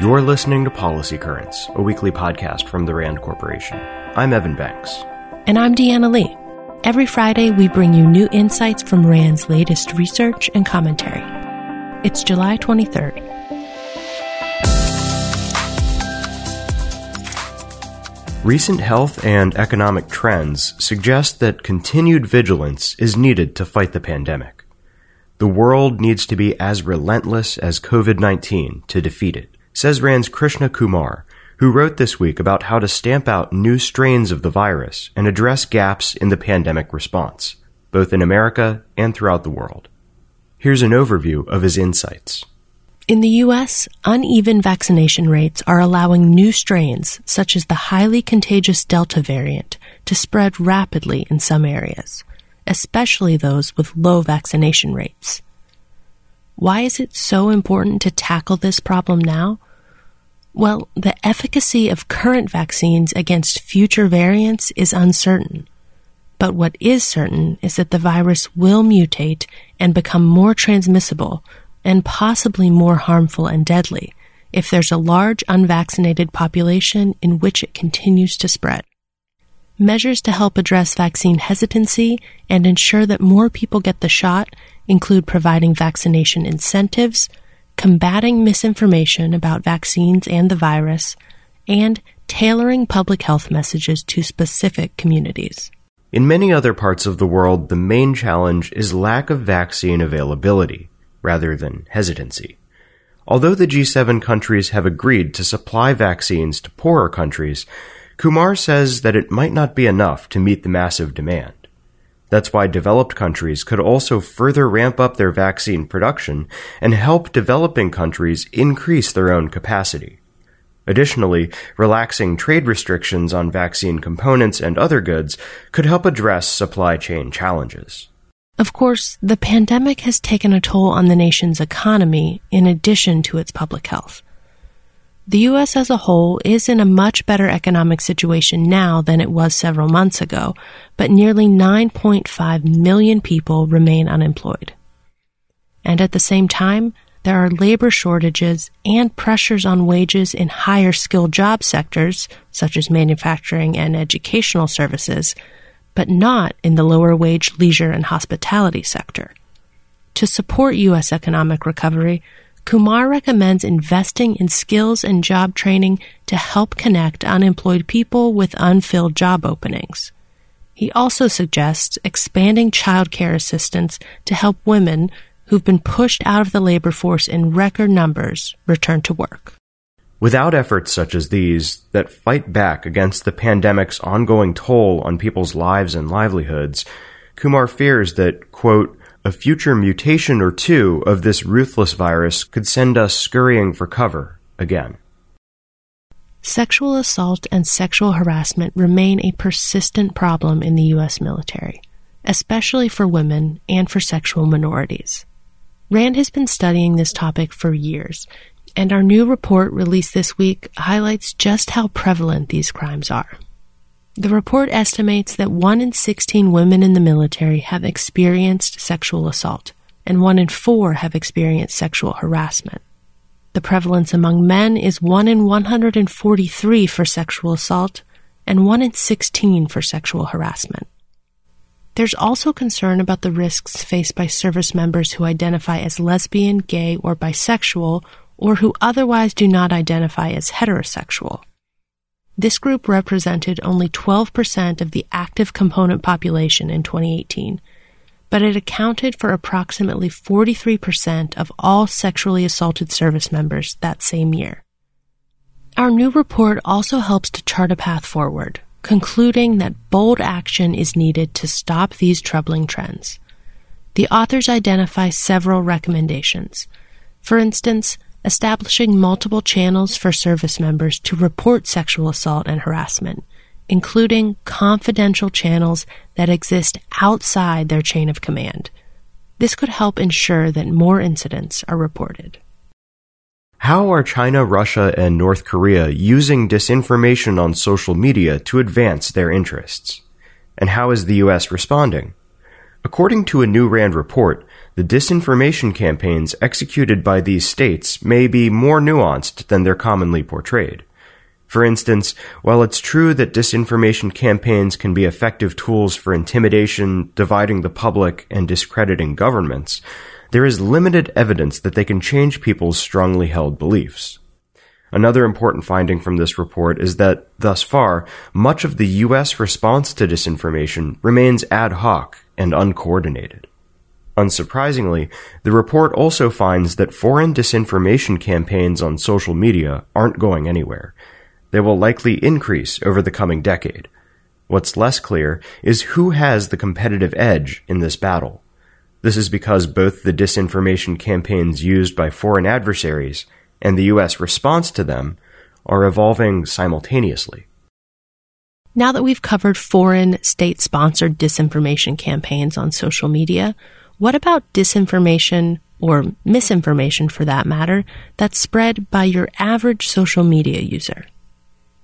You're listening to Policy Currents, a weekly podcast from the RAND Corporation. I'm Evan Banks. And I'm Deanna Lee. Every Friday, we bring you new insights from RAND's latest research and commentary. It's July 23rd. Recent health and economic trends suggest that continued vigilance is needed to fight the pandemic. The world needs to be as relentless as COVID 19 to defeat it says RAND's Krishna Kumar, who wrote this week about how to stamp out new strains of the virus and address gaps in the pandemic response, both in America and throughout the world. Here's an overview of his insights. In the U.S., uneven vaccination rates are allowing new strains, such as the highly contagious Delta variant, to spread rapidly in some areas, especially those with low vaccination rates. Why is it so important to tackle this problem now? Well, the efficacy of current vaccines against future variants is uncertain. But what is certain is that the virus will mutate and become more transmissible and possibly more harmful and deadly if there's a large unvaccinated population in which it continues to spread. Measures to help address vaccine hesitancy and ensure that more people get the shot include providing vaccination incentives, combating misinformation about vaccines and the virus, and tailoring public health messages to specific communities. In many other parts of the world, the main challenge is lack of vaccine availability, rather than hesitancy. Although the G7 countries have agreed to supply vaccines to poorer countries, Kumar says that it might not be enough to meet the massive demand. That's why developed countries could also further ramp up their vaccine production and help developing countries increase their own capacity. Additionally, relaxing trade restrictions on vaccine components and other goods could help address supply chain challenges. Of course, the pandemic has taken a toll on the nation's economy in addition to its public health. The U.S. as a whole is in a much better economic situation now than it was several months ago, but nearly 9.5 million people remain unemployed. And at the same time, there are labor shortages and pressures on wages in higher skilled job sectors, such as manufacturing and educational services, but not in the lower wage leisure and hospitality sector. To support U.S. economic recovery, Kumar recommends investing in skills and job training to help connect unemployed people with unfilled job openings. He also suggests expanding child care assistance to help women who've been pushed out of the labor force in record numbers return to work. Without efforts such as these that fight back against the pandemic's ongoing toll on people's lives and livelihoods, Kumar fears that, quote, a future mutation or two of this ruthless virus could send us scurrying for cover again. Sexual assault and sexual harassment remain a persistent problem in the U.S. military, especially for women and for sexual minorities. RAND has been studying this topic for years, and our new report released this week highlights just how prevalent these crimes are. The report estimates that 1 in 16 women in the military have experienced sexual assault, and 1 in 4 have experienced sexual harassment. The prevalence among men is 1 in 143 for sexual assault and 1 in 16 for sexual harassment. There's also concern about the risks faced by service members who identify as lesbian, gay, or bisexual, or who otherwise do not identify as heterosexual. This group represented only 12% of the active component population in 2018, but it accounted for approximately 43% of all sexually assaulted service members that same year. Our new report also helps to chart a path forward, concluding that bold action is needed to stop these troubling trends. The authors identify several recommendations. For instance, establishing multiple channels for service members to report sexual assault and harassment, including confidential channels that exist outside their chain of command. This could help ensure that more incidents are reported. How are China, Russia, and North Korea using disinformation on social media to advance their interests? And how is the US responding? According to a new RAND report, the disinformation campaigns executed by these states may be more nuanced than they're commonly portrayed. For instance, while it's true that disinformation campaigns can be effective tools for intimidation, dividing the public, and discrediting governments, there is limited evidence that they can change people's strongly held beliefs. Another important finding from this report is that, thus far, much of the U.S. response to disinformation remains ad hoc and uncoordinated. Unsurprisingly, the report also finds that foreign disinformation campaigns on social media aren't going anywhere. They will likely increase over the coming decade. What's less clear is who has the competitive edge in this battle. This is because both the disinformation campaigns used by foreign adversaries and the U.S. response to them are evolving simultaneously. Now that we've covered foreign state sponsored disinformation campaigns on social media, what about disinformation or misinformation for that matter that's spread by your average social media user?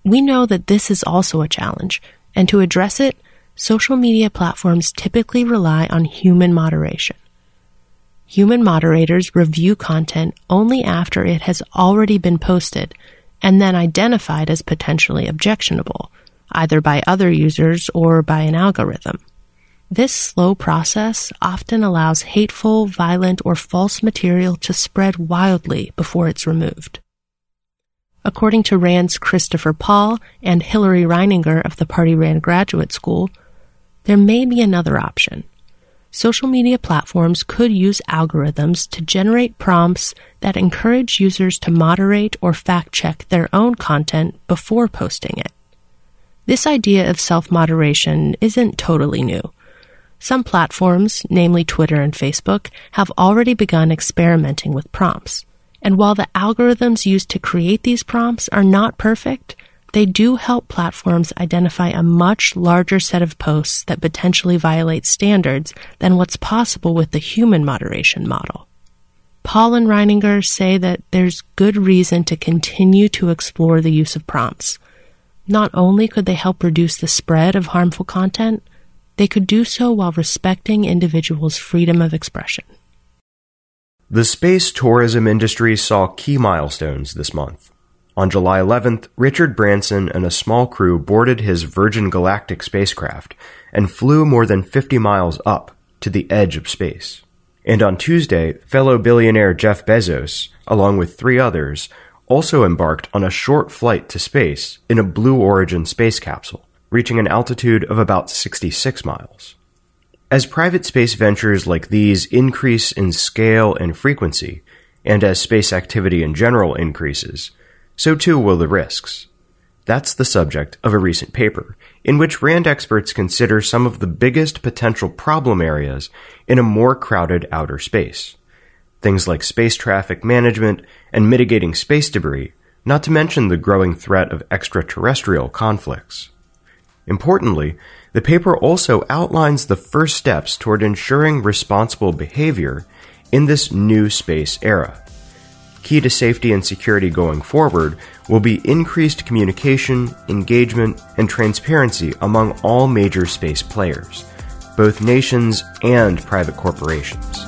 We know that this is also a challenge, and to address it, social media platforms typically rely on human moderation. Human moderators review content only after it has already been posted and then identified as potentially objectionable, either by other users or by an algorithm. This slow process often allows hateful, violent, or false material to spread wildly before it's removed. According to RAND's Christopher Paul and Hillary Reininger of the Pardee RAND Graduate School, there may be another option – social media platforms could use algorithms to generate prompts that encourage users to moderate or fact check their own content before posting it. This idea of self moderation isn't totally new. Some platforms, namely Twitter and Facebook, have already begun experimenting with prompts. And while the algorithms used to create these prompts are not perfect, they do help platforms identify a much larger set of posts that potentially violate standards than what's possible with the human moderation model. Paul and Reininger say that there's good reason to continue to explore the use of prompts. Not only could they help reduce the spread of harmful content, they could do so while respecting individuals' freedom of expression. The space tourism industry saw key milestones this month. On July 11th, Richard Branson and a small crew boarded his Virgin Galactic spacecraft and flew more than 50 miles up to the edge of space. And on Tuesday, fellow billionaire Jeff Bezos, along with three others, also embarked on a short flight to space in a Blue Origin space capsule, reaching an altitude of about 66 miles. As private space ventures like these increase in scale and frequency, and as space activity in general increases, so too will the risks. That's the subject of a recent paper, in which RAND experts consider some of the biggest potential problem areas in a more crowded outer space. Things like space traffic management and mitigating space debris, not to mention the growing threat of extraterrestrial conflicts. Importantly, the paper also outlines the first steps toward ensuring responsible behavior in this new space era key to safety and security going forward will be increased communication, engagement, and transparency among all major space players, both nations and private corporations.